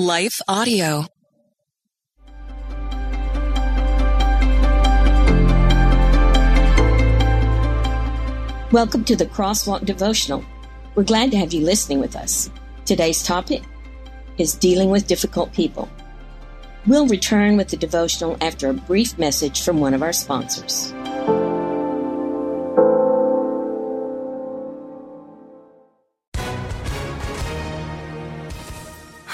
Life Audio. Welcome to the Crosswalk Devotional. We're glad to have you listening with us. Today's topic is dealing with difficult people. We'll return with the devotional after a brief message from one of our sponsors.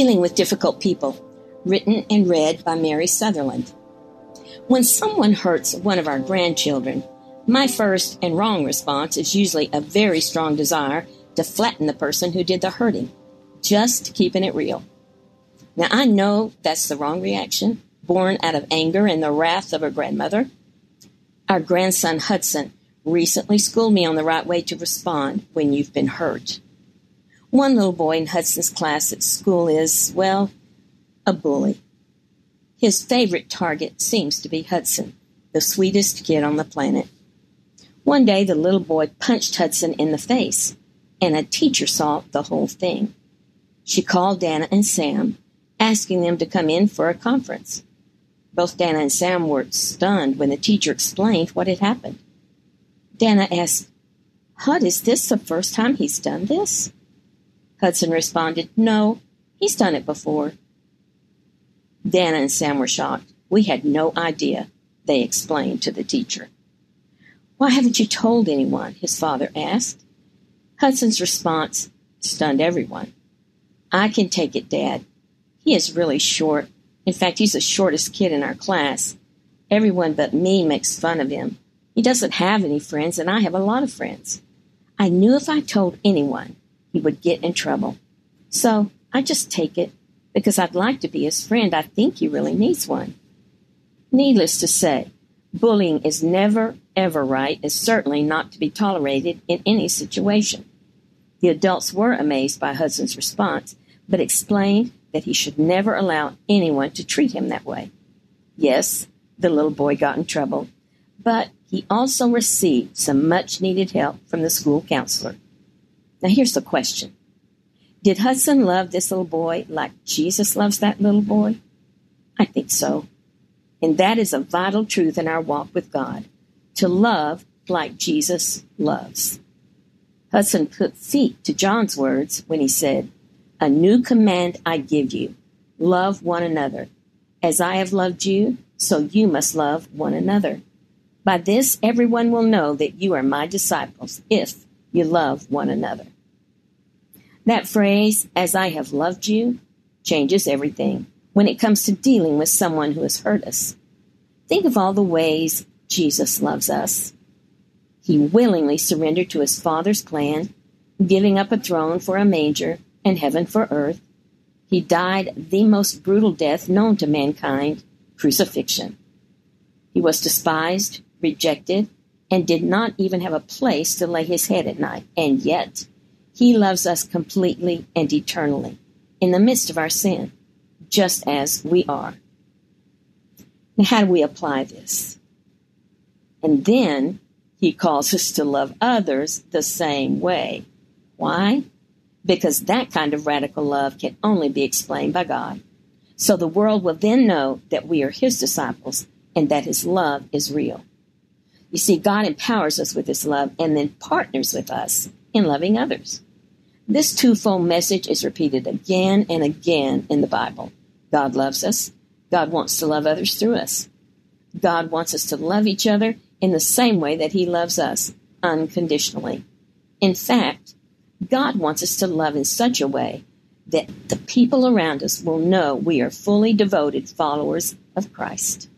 Dealing with Difficult People, written and read by Mary Southerland. When someone hurts one of our grandchildren, my first and wrong response is usually a very strong desire to flatten the person who did the hurting, just keeping it real. Now, I know that's the wrong reaction, born out of anger and the wrath of a grandmother. Our grandson Hudson recently schooled me on the right way to respond when you've been hurt. One little boy in Hudson's class at school is, well, a bully. His favorite target seems to be Hudson, the sweetest kid on the planet. One day, the little boy punched Hudson in the face, and a teacher saw the whole thing. She called Dana and Sam, asking them to come in for a conference. Both Dana and Sam were stunned when the teacher explained what had happened. Dana asked, Hud, is this the first time he's done this? Hudson responded, No, he's done it before. Dana and Sam were shocked. We had no idea, they explained to the teacher. Why haven't you told anyone? his father asked. Hudson's response stunned everyone. I can take it, Dad. He is really short. In fact, he's the shortest kid in our class. Everyone but me makes fun of him. He doesn't have any friends, and I have a lot of friends. I knew if I told anyone, he would get in trouble. So I just take it because I'd like to be his friend. I think he really needs one. Needless to say, bullying is never, ever right, and certainly not to be tolerated in any situation. The adults were amazed by Hudson's response, but explained that he should never allow anyone to treat him that way. Yes, the little boy got in trouble, but he also received some much needed help from the school counselor. Now, here's the question Did Hudson love this little boy like Jesus loves that little boy? I think so. And that is a vital truth in our walk with God to love like Jesus loves. Hudson put feet to John's words when he said, A new command I give you love one another. As I have loved you, so you must love one another. By this, everyone will know that you are my disciples if you love one another. That phrase, as I have loved you, changes everything when it comes to dealing with someone who has hurt us. Think of all the ways Jesus loves us. He willingly surrendered to his Father's plan, giving up a throne for a manger and heaven for earth. He died the most brutal death known to mankind crucifixion. He was despised, rejected, and did not even have a place to lay his head at night. And yet, he loves us completely and eternally in the midst of our sin, just as we are. Now, how do we apply this? And then he calls us to love others the same way. Why? Because that kind of radical love can only be explained by God. So the world will then know that we are his disciples and that his love is real. You see, God empowers us with his love and then partners with us in loving others. This twofold message is repeated again and again in the Bible. God loves us. God wants to love others through us. God wants us to love each other in the same way that He loves us, unconditionally. In fact, God wants us to love in such a way that the people around us will know we are fully devoted followers of Christ.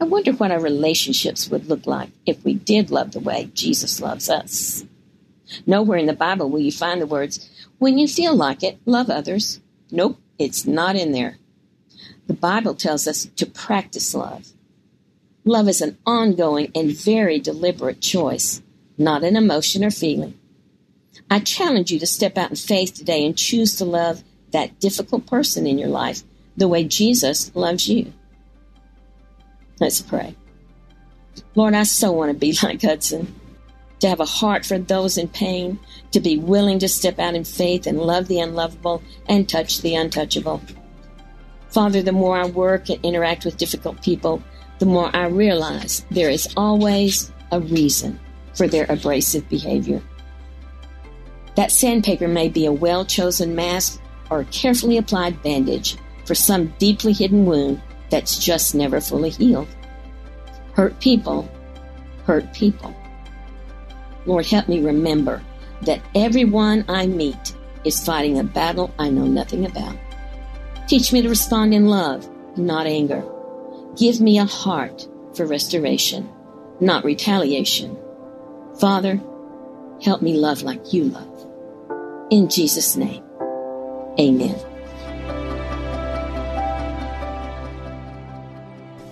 I wonder what our relationships would look like if we did love the way Jesus loves us. Nowhere in the Bible will you find the words, when you feel like it, love others. Nope, it's not in there. The Bible tells us to practice love. Love is an ongoing and very deliberate choice, not an emotion or feeling. I challenge you to step out in faith today and choose to love that difficult person in your life the way Jesus loves you. Let's pray. Lord, I so want to be like Hudson, to have a heart for those in pain, to be willing to step out in faith and love the unlovable and touch the untouchable. Father, the more I work and interact with difficult people, the more I realize there is always a reason for their abrasive behavior. That sandpaper may be a well chosen mask or a carefully applied bandage for some deeply hidden wound that's just never fully healed. Hurt people hurt people. Lord, help me remember that everyone I meet is fighting a battle I know nothing about. Teach me to respond in love, not anger. Give me a heart for restoration, not retaliation. Father, help me love like you love. In Jesus' name, amen.